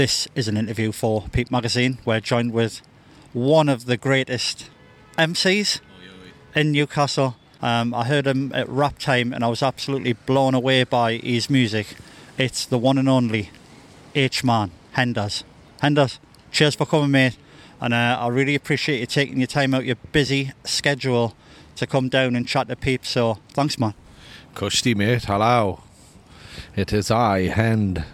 This is an interview for Peep Magazine. We're joined with one of the greatest MCs in Newcastle. Um, I heard him at rap time and I was absolutely blown away by his music. It's the one and only H Man, Hendaz. Hendaz, cheers for coming, mate. And uh, I really appreciate you taking your time out your busy schedule to come down and chat to Peep. So thanks, man. Kushti, mate. Hello. It is I, Hand.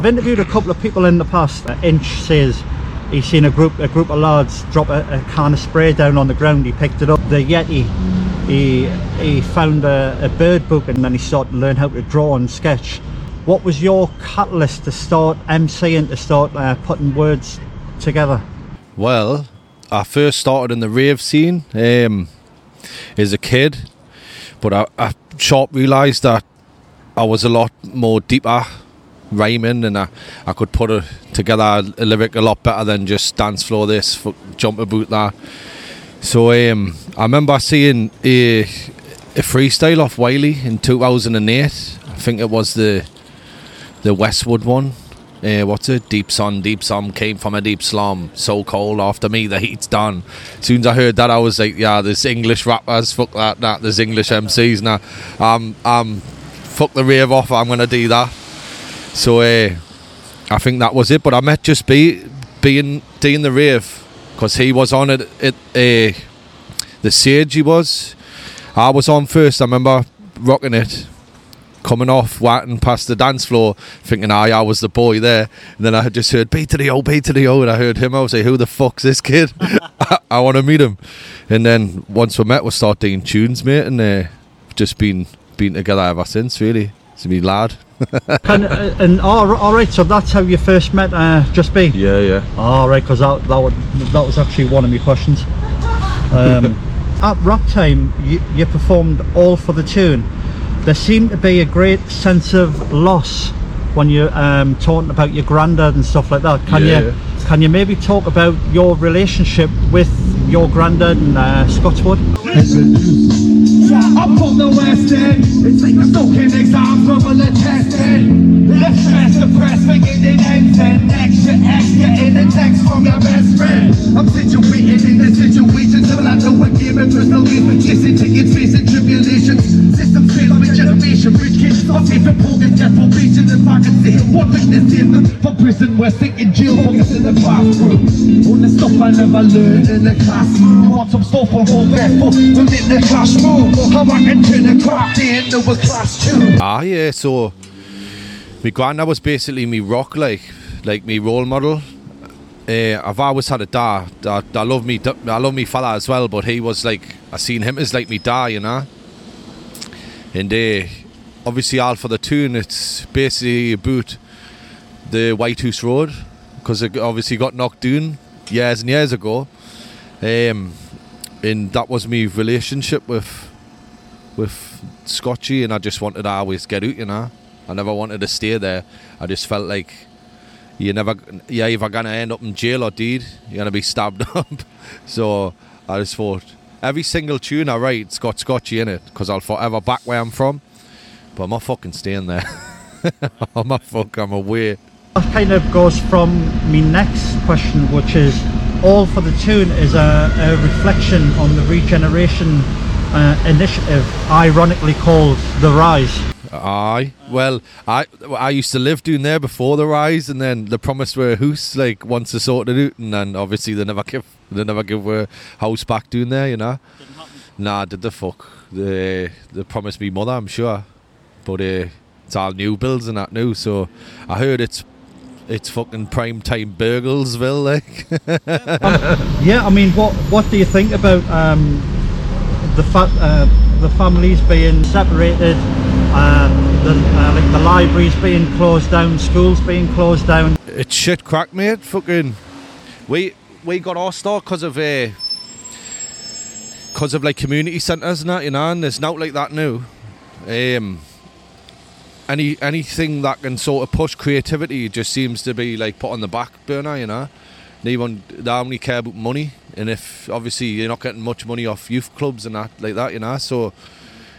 I've interviewed a couple of people in the past. Inch says he's seen a group a group of lads drop a, a can of spray down on the ground. He picked it up. The Yeti. He he found a, a bird book and then he started to learn how to draw and sketch. What was your catalyst to start MCing to start uh, putting words together? Well, I first started in the rave scene um, as a kid, but I, I short realised that I was a lot more deeper rhyming and I, I could put it together a lyric a lot better than just dance floor this, fuck, jump about that. So um, I remember seeing a, a freestyle off Wiley in 2008. I think it was the the Westwood one. Uh, what's it? Deep sun, deep sun came from a deep slum. So cold after me, the heat's done. As soon as I heard that, I was like, yeah, there's English rappers, fuck that, that. There's English MCs now. Um, um, fuck the rave off, I'm gonna do that. So uh, I think that was it. But I met Just B being doing the rave because he was on it at uh, the Sage. He was. I was on first. I remember rocking it, coming off, waiting past the dance floor, thinking I I was the boy there. And then I had just heard B to the O, B to the O, and I heard him. I was like, who the fuck's this kid? I, I want to meet him. And then once we met, we started doing tunes, mate, and uh, just been been together ever since. Really, it's a wee lad. and, uh, and all, all right, so that's how you first met uh, Just B. Yeah, yeah. All right, because that that, would, that was actually one of my questions. Um, at rap time, you, you performed all for the Toon. There seemed to be a great sense of loss when you're um, talking about your granddad and stuff like that. Can Yeah, you yeah. can you maybe talk about your relationship with your granddad and uh, Scotswood? I'm from the West End. It's like a soaking exam from a testing. Left stress, depressed, beginning ends and extra, extra in the text from your best friend. I'm situated in the situation similar to a game of personal games, but chasing tickets, facing tribulations. Rich kids, not safe and bogus, just probation. If I can say one witness save them from prison, we're in jail, focus in the bathroom. On the stuff I never learned in the classroom. Want some stuff for home, therefore, within the classroom. How I can turn a craft into a class two. Ah, yeah. So, my granddad was basically me rock, like, like me role model. Uh, I've always had a dad. I, I love me. I love me fella as well, but he was like I seen him as like me dad, you know. And uh, obviously, all for the Toon. It's basically about the White House Road because it obviously got knocked down years and years ago. Um, and that was my relationship with with Scotchy, and I just wanted to always get out, you know. I never wanted to stay there. I just felt like you never, yeah, if I'm gonna end up in jail or deed, you're gonna be stabbed up. so I just thought every single tune I write, it's got Scotchy in it, because I'll forever back where I'm from. But I'm not fucking staying there. I'm a fuck. I'm away. That kind of goes from my next question, which is all for the Toon is a, a reflection on the regeneration uh, initiative, ironically called the Rise. Aye. Well, I I used to live down there before the rise, and then the promise were a house like once they sorted it out, and then obviously they never give they never give a house back down there, you know. Nah, did the fuck? They they promised me mother, I'm sure, but uh, it's all new builds and that new. So I heard it's it's fucking prime time Burglesville, like. Yeah, I mean, what what do you think about um, the fa- uh, the families being separated, uh, the uh, like the libraries being closed down, schools being closed down? It's shit crack, mate. Fucking, we we got our start because of uh, because of like community centres and that, you know. And there's not like that now. Um, any anything that can sort of push creativity just seems to be like put on the back burner, you know. They even they only care about money, and if obviously you're not getting much money off youth clubs and that like that, you know. So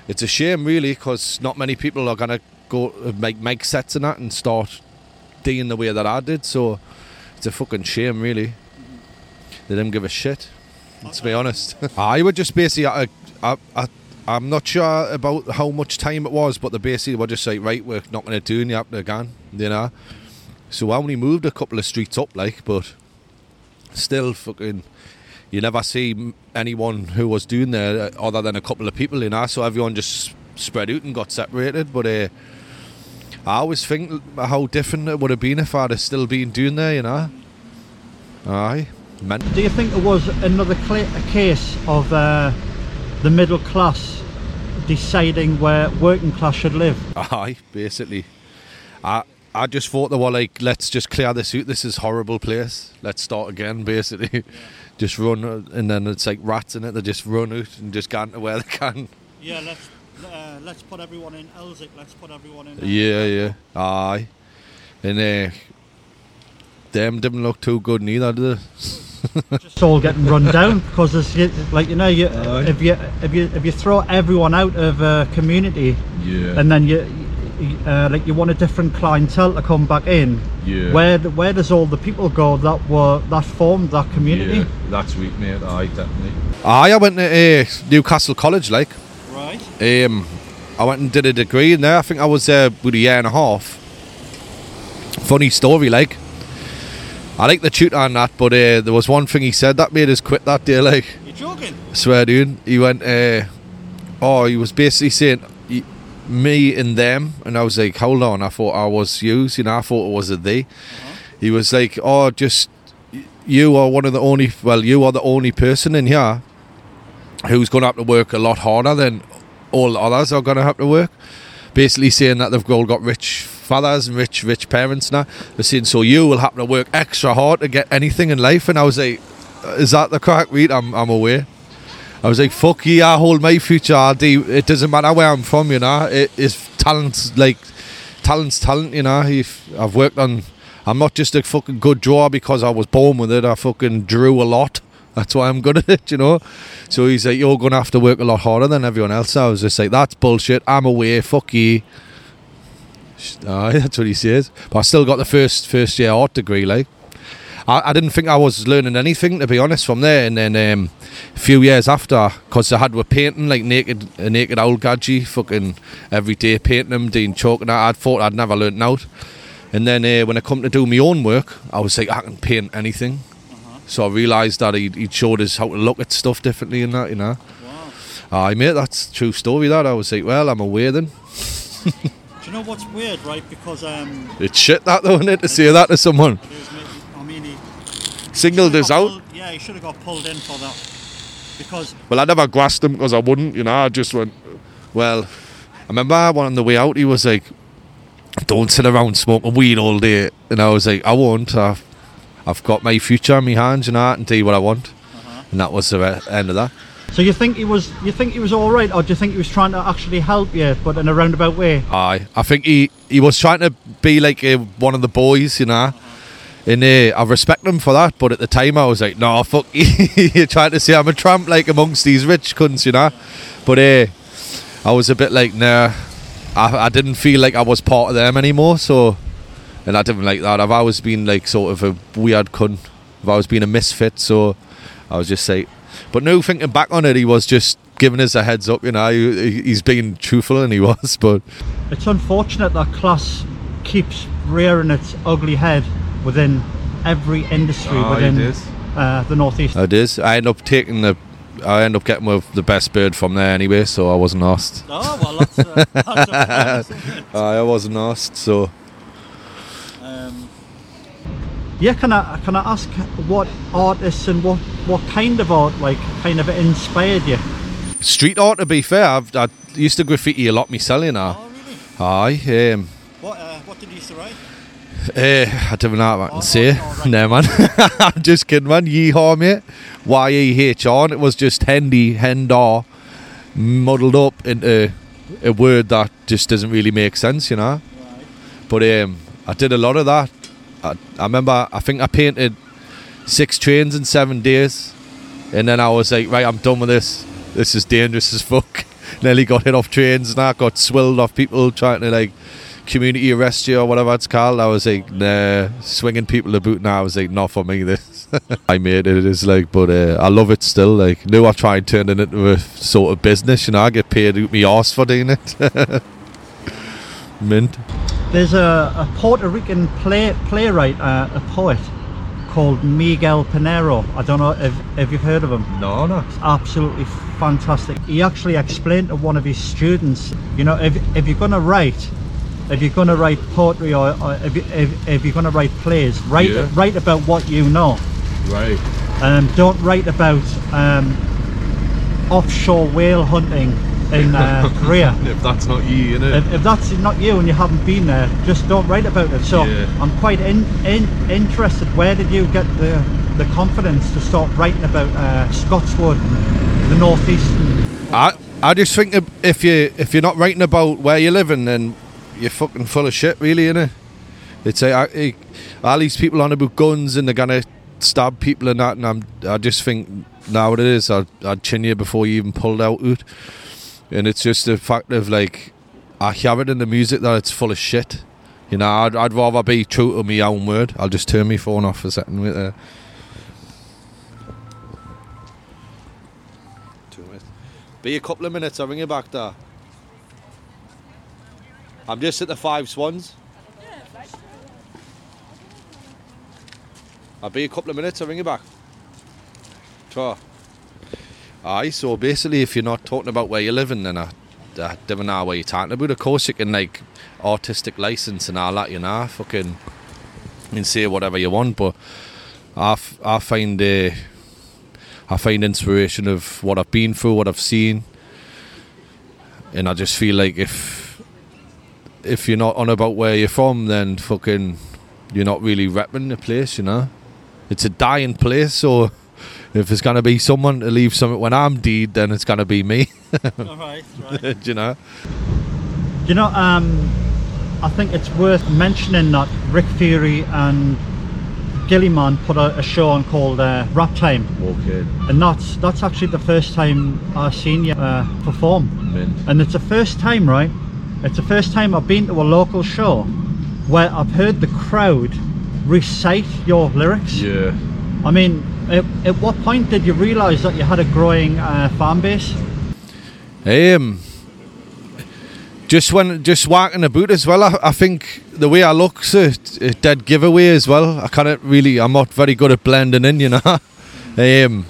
it's a shame, really, because not many people are gonna go make make sets and that and start doing the way that I did. So it's a fucking shame, really. They didn't give a shit. Let's be honest. I would just basically, I, I, I, I'm not sure about how much time it was, but they basically were just like, right, we're not going to do any up again, you know. So I only moved a couple of streets up, like, but still fucking you never see anyone who was doing there uh, other than a couple of people you know? So everyone just spread out and got separated but uh, I always think how different it would have been if I'd have still been doing there you know? Aye. Meant Do you think there was another cla a case of uh, the middle class deciding where working class should live? Aye, basically. I I just thought they were like, let's just clear this out. This is horrible place. Let's start again. Basically, just run, uh, and then it's like rats in it. They just run out and just get to where they can. Yeah, let's uh, let's put everyone in Elswick. Let's put everyone in. Yeah, yeah. Aye, and uh, them didn't look too good neither, did they? Just all getting run down because it's like you know you, Aye. if you if you if you throw everyone out of a community Yeah. and then you. you- Uh, like you want a different clientele to come back in. Yeah. Where where does all the people go that were that formed that community? that's weak, mate. Aye, definitely. Aye, I went to uh, Newcastle College, like. Right. Um, I went and did a degree in there. I think I was there about a year and a half. Funny story, like. I like the tutor on that, but uh, there was one thing he said that made us quit that day, like. You're joking. I swear, dude. He went, uh, oh, he was basically saying, me and them. And I was like, hold on. I thought I was you. You know, I thought it was a they. He was like, oh, just, you are one of the only, well, you are the only person in here who's going to have to work a lot harder than all the others are going to have to work. Basically saying that they've all got rich fathers and rich, rich parents now. They're saying, so you will have to work extra hard to get anything in life. And I was like, is that the crack, Reed? I'm, I'm aware. I was like, fuck yeah, I hold my future. I do. It doesn't matter where I'm from, you know. It is talent, like, talent's talent, you know. If I've worked on, I'm not just a fucking good drawer because I was born with it. I fucking drew a lot. That's why I'm good at it, you know. So he's like, you're going to have to work a lot harder than everyone else. I was just like, that's bullshit. I'm away. Fuck you. That's what he says. But I still got the first first year art degree, like. I, I didn't think I was learning anything to be honest from there, and then um, a few years after, because I had were painting like naked a naked old gadgy, fucking every day painting them, doing chalk and that. I thought I'd never learnt out, and then uh, when I come to do my own work, I was like I can paint anything. So I realised that he'd, he'd showed us how to look at stuff differently and that, you know. Wow. Aye, mate, that's a true story. That I was like, well, I'm aware then. Do you know what's weird, right? Because um, It's shit that though, isn't it, to say that to someone. it was maybe, I mean, he Singled should've us out. pulled- yeah, he should have got pulled in for that. Because Well, I never grasped him because I wouldn't, you know. I just went, well, I remember one on the way out, he was like, don't sit around smoking weed all day. And I was like, I won't. I've, I've got my future in my hands, you know, and do what I want. And that was the end of that. So you think he was you think he was all right, or do you think he was trying to actually help you, but in a roundabout way? Aye, I think he, he was trying to be like uh, one of the boys, you know. And uh, I respect him for that, but at the time I was like, no, fuck you. You're trying to say I'm a tramp like amongst these rich cunts, you know. But uh, I was a bit like, nah, I, I didn't feel like I was part of them anymore, so. And I didn't like that. I've always been like sort of a weird cunt. I've always been a misfit, so I was just like. But now thinking back on it, he was just giving us a heads up, you know. He, he's being truthful, and he was, but. It's unfortunate that class keeps rearing its ugly head within every industry Oh, within uh, the northeast. It is. I end up taking the. I end up getting with the best bird from there anyway, so I wasn't asked. Oh well, that's, uh, that's a bonus, isn't it? I wasn't asked, so yeah, can I can I ask what artists and what what kind of art like kind of inspired you? street art. To be fair, I've, I used to graffiti a lot myself, you know. Oh really? Aye, um, What uh, what did you used to write? uh, I don't know what I Oh, can say. oh, right. no, man. I'm just kidding, man. Yeehaw, mate. Y E H R. and It was just Hendy, Hendar, muddled up into a word that just doesn't really make sense, you know. Right. But um, I did a lot of that. I, I remember, I think I painted six trains in seven days. And then I was like, right, I'm done with this. This is dangerous as fuck. Nearly got hit off trains and I got swilled off people trying to like community arrest you or whatever it's called. I was like, nah, swinging people about now. I was like, not for me. This I made it. It is like, but uh, I love it still. Like, now I try and turn it into a sort of business. You know, I get paid out my arse for doing it. Mint. There's a, a Puerto Rican play, playwright, uh, a poet called Miguel Pinero. I don't know if, if you've heard of him. No, no. It's absolutely fantastic. He actually explained to one of his students, you know, if, if you're going to write, if you're going to write poetry or, or if, if, if you're going to write plays, write Yeah. write about what you know. Right. Um, don't write about um, offshore whale hunting in uh, Korea. If that's not you, innit? If, if that's not you and you haven't been there, just don't write about it. So Yeah. I'm quite in, in, interested. Where did you get the the confidence to start writing about uh, Scotswood, the northeast? and- I I just think if- if you if you're not writing about where you're living, then you're fucking full of shit, really, innit? It's a, I, I, all these people on about guns and they're gonna stab people and that, and I'm I just think now what it is, I'd, I'd chin you before you even pulled out out, and it's just the fact of like I hear it in the music that it's full of shit. You know, I'd, I'd rather be true to my own word. I'll just turn my phone off for a second. With, uh, Two minutes. Be a couple of minutes, I'll ring you back there. I'm just at the Five Swans. I'll be a couple of minutes, I'll ring you back. Sure. Aye, so basically, if you're not talking about where you're living, then I, I don't know what you're talking about. Of course, you can, like, artistic license and all that, you know, fucking, can say whatever you want, but I, f- I find, uh, I find inspiration of what I've been through, what I've seen, and I just feel like if if you're not on about where you're from, then fucking you're not really repping the place, you know. It's a dying place, so if it's gonna be someone to leave something when I'm dead, then it's gonna be me. right, right. Do you know? You know, um, I think it's worth mentioning that Rick Fury and Gillyman put a, a show on called uh, Rap Time, Okay. and that's that's actually the first time I've seen you uh, perform, and it's the first time, right? It's the first time I've been to a local show where I've heard the crowd recite your lyrics. Yeah. I mean, at, at what point did you realise that you had a growing uh, fan base? Um, just when just walking about as well. I, I think the way I look's a, a dead giveaway as well. I can't really. I'm not very good at blending in, you know. um,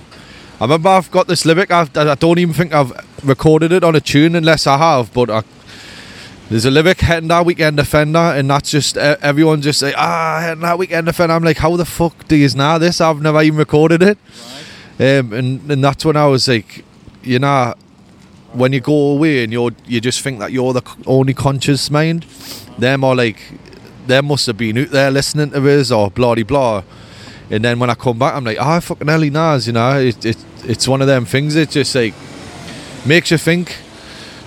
I remember I've got this lyric. I've, I don't even think I've recorded it on a tune unless I have. But I, there's a lyric heading that weekend defender, and that's just uh, everyone just say ah heading that weekend defender. I'm like, how the fuck do you know this? I've never even recorded it. Um, and and that's when I was like, you know, when you go away and you're you just think that you're the only conscious mind, them are like, they must have been out there listening to us or blah blah. And then when I come back, I'm like, ah, fucking hell, he knows, you know. It, it, it's one of them things. It just like makes you think.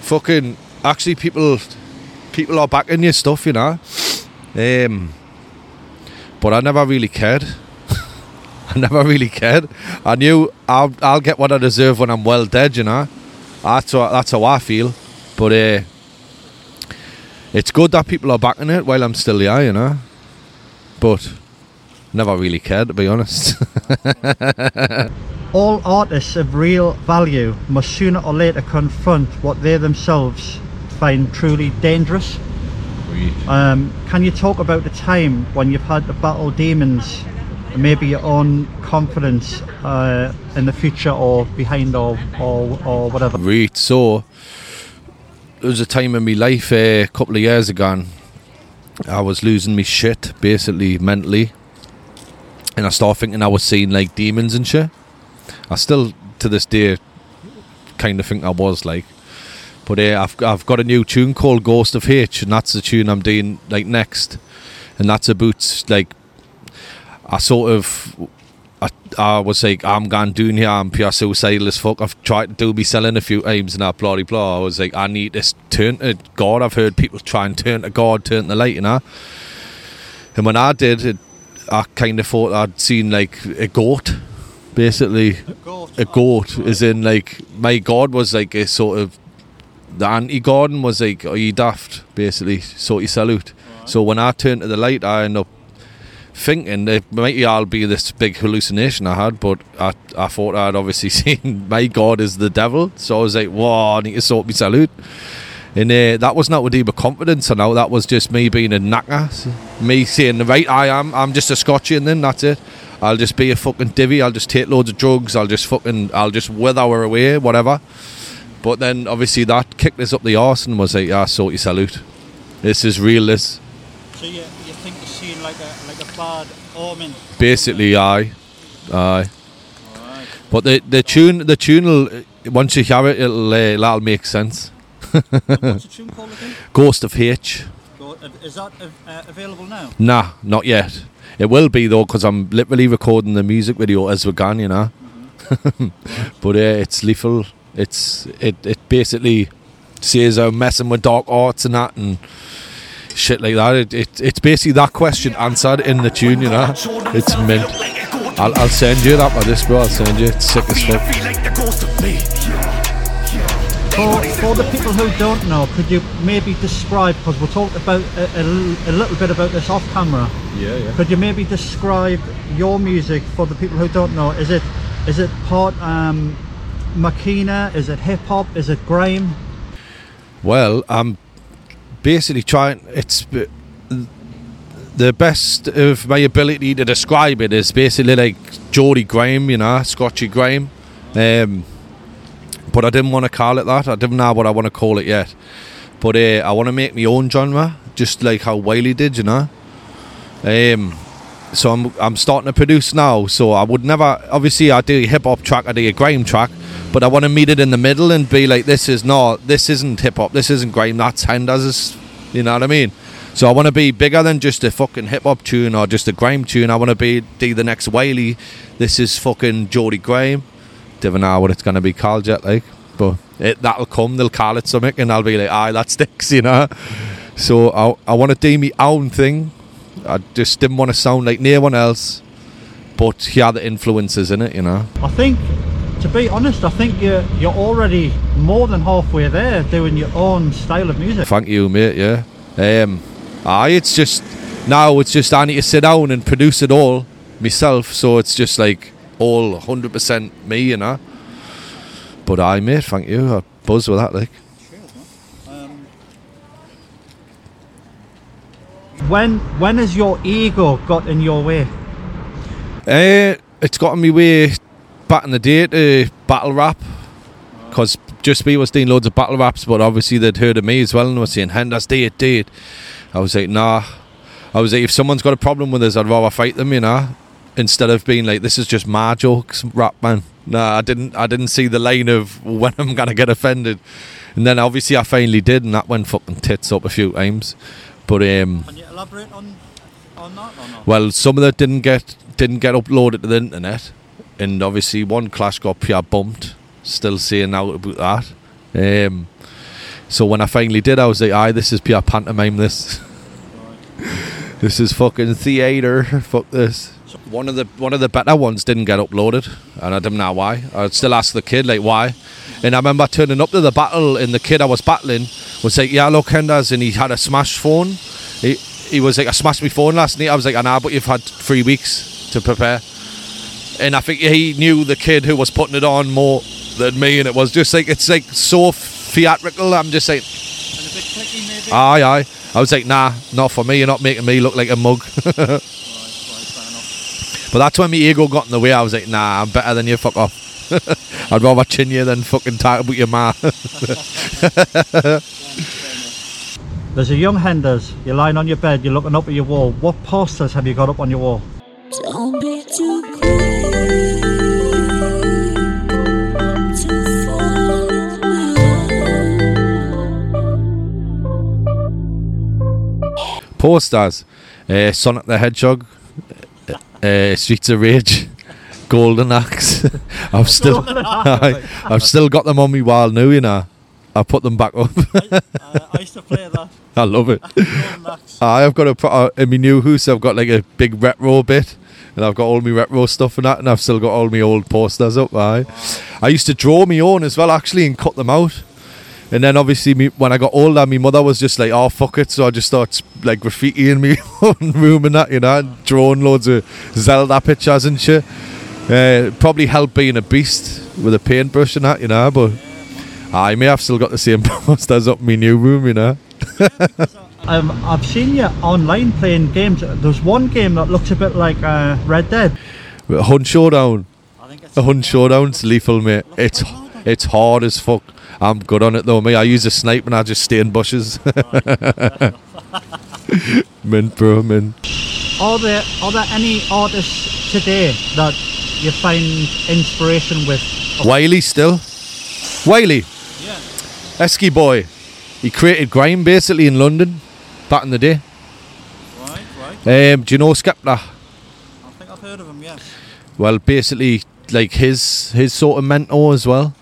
Fucking actually, people people are backing your stuff, you know. Um, but I never really cared. I never really cared. I knew I'll I'll get what I deserve when I'm well dead, you know. That's what, that's how I feel. But uh, it's good that people are backing it while I'm still here, you know. But never really cared, to be honest. All artists of real value must sooner or later confront what they themselves find truly dangerous. Um, can you talk about the time when you've had to battle demons, maybe your own confidence uh, in the future or behind or, or, or whatever? Right, so there was a time in my life uh, a couple of years ago, and I was losing me shit, basically mentally, and I started thinking I was seeing like demons and shit. I still, to this day, kind of think I was like, but uh, I've I've got a new tune called Ghost of H, and that's the tune I'm doing like next, and that's about like I sort of I, I was like, I'm going doing here, I'm pure suicidal as fuck. I've tried to do me selling a few times and that blah blah blah. I was like, I need this turn to God. I've heard people try and turn to God, turn to the light, you know. And when I did, it, I kind of thought I'd seen like a goat, basically. A goat, A goat is in like my God was like a sort of the anti Gordon was like, "Are you daft?" Basically, sort of salute. So when I turned to the light, I end up thinking it might all be this big hallucination I had, but I I thought I'd obviously seen my God is the devil. So I was like, "Whoa, I need to sort me salute." And uh, that was not with deep of confidence, I know that was just me being a knacker. So me saying, right, I am, I'm just a Scotchian then, that's it. I'll just be a fucking divvy, I'll just take loads of drugs, I'll just fucking, I'll just wither away, whatever. But then obviously that kicked us up the arse and was like, ah, sort you salute. This is real, this. So you, you think you're seeing like a like a bad omen? Basically, aye. Aye. But the, the tune, the tune will, once you hear it, it'll, uh, that'll make sense. What's the tune called again? Ghost of H. Is that uh, available now? Nah, not yet. It will be though, because I'm literally recording the music video as we're gone, you know. but uh, it's lethal. It's it it basically says I'm messing with dark arts and that and shit like that. It, it it's basically that question answered in the tune, you know. It's mint. I'll, I'll send you that by this, bro. I'll send you. It's sick as fuck. For, for the people who don't know, could you maybe describe, because we talked about a little bit about this off camera, Yeah, yeah. could you maybe describe your music for the people who don't know? Is it is it part um, Makina? Is it hip hop? Is it grime? Well, I'm basically trying. It's the best of my ability to describe it is basically like Geordie grime, you know, Scotchy grime. Um, but I didn't want to call it that. I didn't know what I want to call it yet. But uh, I want to make my own genre, just like how Wiley did, you know. Um, so I'm I'm starting to produce now. So I would never, obviously, I do a hip hop track, I do a grime track, but I want to meet it in the middle and be like, this is not, this isn't hip hop, this isn't grime, that's Hendaz, you know what I mean? So I want to be bigger than just a fucking hip hop tune or just a grime tune. I want to be the next Wiley. This is fucking Geordie grime. Don't know what it's gonna be called yet, like, but it that'll come. They'll call it something, and I'll be like, aye, that sticks, you know. So I I want to do my own thing. I just didn't want to sound like no one else, but hear the influences in it, you know. I think, to be honest, I think you're you're already more than halfway there, doing your own style of music. Thank you, mate. Yeah. Um, aye, it's just now it's just I need to sit down and produce it all myself. So it's just like all hundred percent me, you know. But aye, mate. Thank you. I buzz with that, like. When when has your ego got in your way? Uh, it's gotten me way back in the day to battle rap because just me was doing loads of battle raps, but obviously they'd heard of me as well and was saying, "Hendaz, do it, do it." I was like, "Nah." I was like, "If someone's got a problem with us, I'd rather fight them," you know, instead of being like, "This is just my jokes, rap man." Nah, I didn't. I didn't see the line of when I'm gonna get offended, and then obviously I finally did, and that went fucking tits up a few times. But um, Can you elaborate on on that or not? well, some of that didn't get didn't get uploaded to the internet, and obviously one clash got pure bumped. Still saying out about that. Um, so when I finally did, I was like, "Aye, this is pure pantomime. This, this is fucking theatre. Fuck this." One of the one of the better ones didn't get uploaded, and I didn't know why. I'd still ask the kid like why, and I remember turning up to the battle, and the kid I was battling was like, "Yeah, look, Hendaz," and he had a smash phone. He he was like, "I smashed my phone last night." I was like, "I know, but you've had three weeks to prepare." And I think he knew the kid who was putting it on more than me, and it was just like it's like so theatrical. I'm just like, And a bit clicky maybe? aye, aye. I was like, nah, not for me. You're not making me look like a mug. right, right. But that's when my ego got in the way. I was like, nah, I'm better than you. Fuck off. I'd rather chin you than fucking talk about your ma. There's a young Hendaz, you're lying on your bed, you're looking up at your wall. What posters have you got up on your wall? Don't be too love. Posters. Uh, Sonic the Hedgehog. Uh, Streets of Rage. Golden Axe. I've still, I've still got them on me while new, You know, I put them back up. uh, I used to play that. I love it. Aye, I've got a pro- uh, in my new house. I've got like a big retro bit, and I've got all my retro stuff and that, and I've still got all my old posters up. Aye, I used to draw my own as well, actually, and cut them out. And then obviously, me, when I got older, my mother was just like, "Oh fuck it," so I just started like graffitiing me my own room and that, you know, and drawing loads of Zelda pictures and shit. Uh, probably helped being a beast with a paintbrush and that, you know. But I may have still got the same posters up in my new room, you know. Um, I've seen you online playing games. There's one game that looks a bit like uh, Red Dead. Hunt Showdown, I think it's a Hunt Showdown's lethal, mate. It's it's hard as fuck. I'm good on it though, me. I use a snipe and I just stay in bushes. mint, bro, mint. Are there are there any artists today that you find inspiration with? Wiley still. Wiley. Yeah. Eskiboy. He created grime basically in London back in the day. Right, right. Um, do you know Skepta? I think I've heard of him. Yes. Well, basically, like his his sort of mentor as well.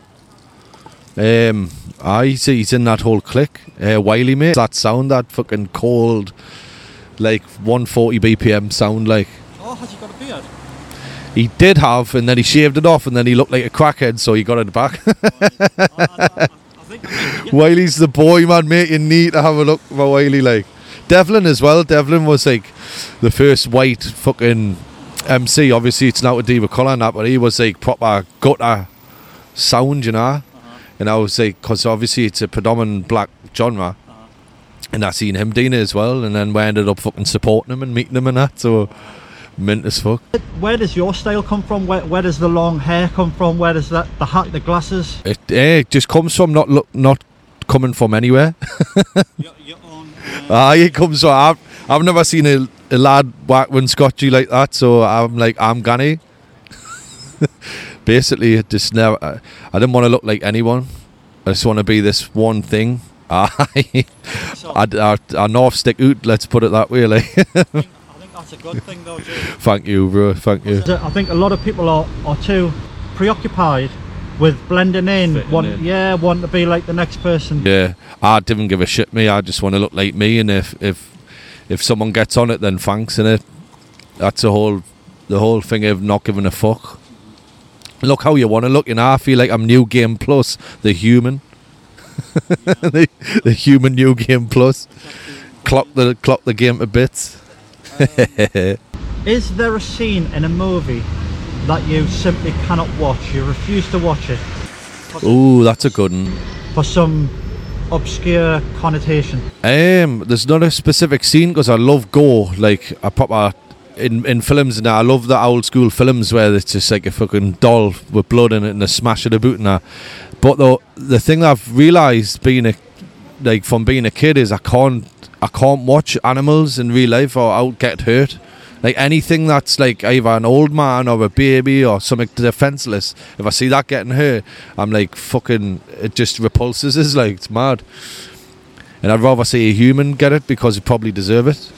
Um, I he's, he's in that whole clique. Uh, Wiley mate, that sound, that fucking cold, like 140 BPM sound, like Oh, has he got a beard? he did have, and then he shaved it off, and then he looked like a crackhead, so he got it back. Wiley's the boy, man, mate. You need to have a look for Wiley, like Devlin as well. Devlin was like the first white fucking MC. Obviously, it's now a Diva Colour and that, but he was like proper gutter sound, you know. And I would say because obviously it's a predominant black genre. And I seen him doing it as well, and then we ended up fucking supporting him and meeting him and that. So, mint as fuck. Where does your style come from? Where, where does the long hair come from? Where does that the hat, the glasses? It, eh, it just comes from not look, not coming from anywhere. Your, your own. Ah, it comes from. I've, I've never seen a, a lad whack when scotchy like that, so I'm like, I'm Gunny. Basically, just never. I, I didn't want to look like anyone. I just want to be this one thing. I, I, I, I north stick out. Let's put it that way. Like, I think, I think that's a good thing, though, Jay. thank you, bro. Thank you. I think a lot of people are, are too preoccupied with blending in. Fitting Want, in. Yeah, want to be like the next person. Yeah, I didn't give a shit. Me, I just want to look like me, and if if if someone gets on it, then thanks. And it that's the whole the whole thing of not giving a fuck. Look how you want to look, you know. I feel like I'm New Game Plus, the human, the, the human New Game Plus. Clock the clock the game to bits. Is there a scene in a movie that you simply cannot watch? You refuse to watch it Ooh, that's a good one. for some obscure connotation. Um, there's not a specific scene because I love gore. Like I proper in in films and that, I love the old school films where it's just like a fucking doll with blood in it and a smash of the boot and that. But the the thing I've realised being a like from being a kid is I can't I can't watch animals in real life or I'll get hurt. Like anything that's like either an old man or a baby or something defenseless, if I see that getting hurt, I'm like fucking. It just repulses us. Like it's mad. And I'd rather see a human get it because they probably deserve it.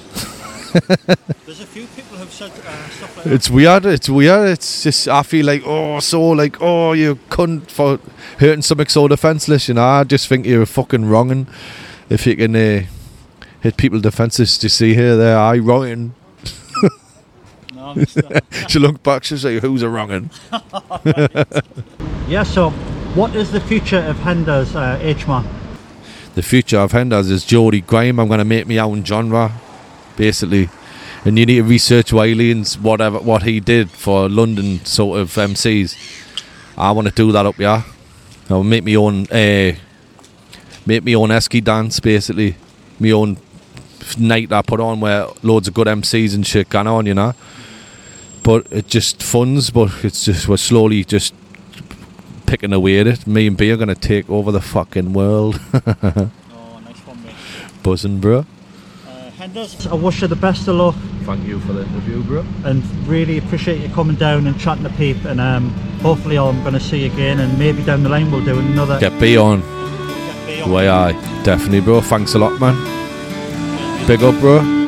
There's a few people who've said uh, stuff like that. It's weird. It's weird. It's just I feel like oh so like oh you cunt for hurting something so defenseless. You know I just think you're fucking wronging if you can uh, hit people defenseless. To see here there I wronging. No, uh, She look back. She's like who's a wronging? yeah, so what is the future of Hendaz uh, HMA? The future of Hendaz is Geordie grime. I'm going to make my own genre, basically. And you need to research Wiley and whatever what he did for London sort of MCs. I want to do that up yeah. I'll make my own, uh, make my own esky dance, basically. My own night I put on where loads of good MCs and shit going on, you know. But it just funds, but it's just we're slowly just picking away at it. Me and B are gonna take over the fucking world. Oh, nice one, mate. Buzzing, bro. Hendaz, I wish you the best of luck Thank you for the interview, bro. and really appreciate you coming down and chatting to Peep. And um, hopefully, I'm going to see you again, and maybe down the line we'll do another. Get B on. Get B on. Way I. Definitely, bro. Thanks a lot, man. Big up, bro.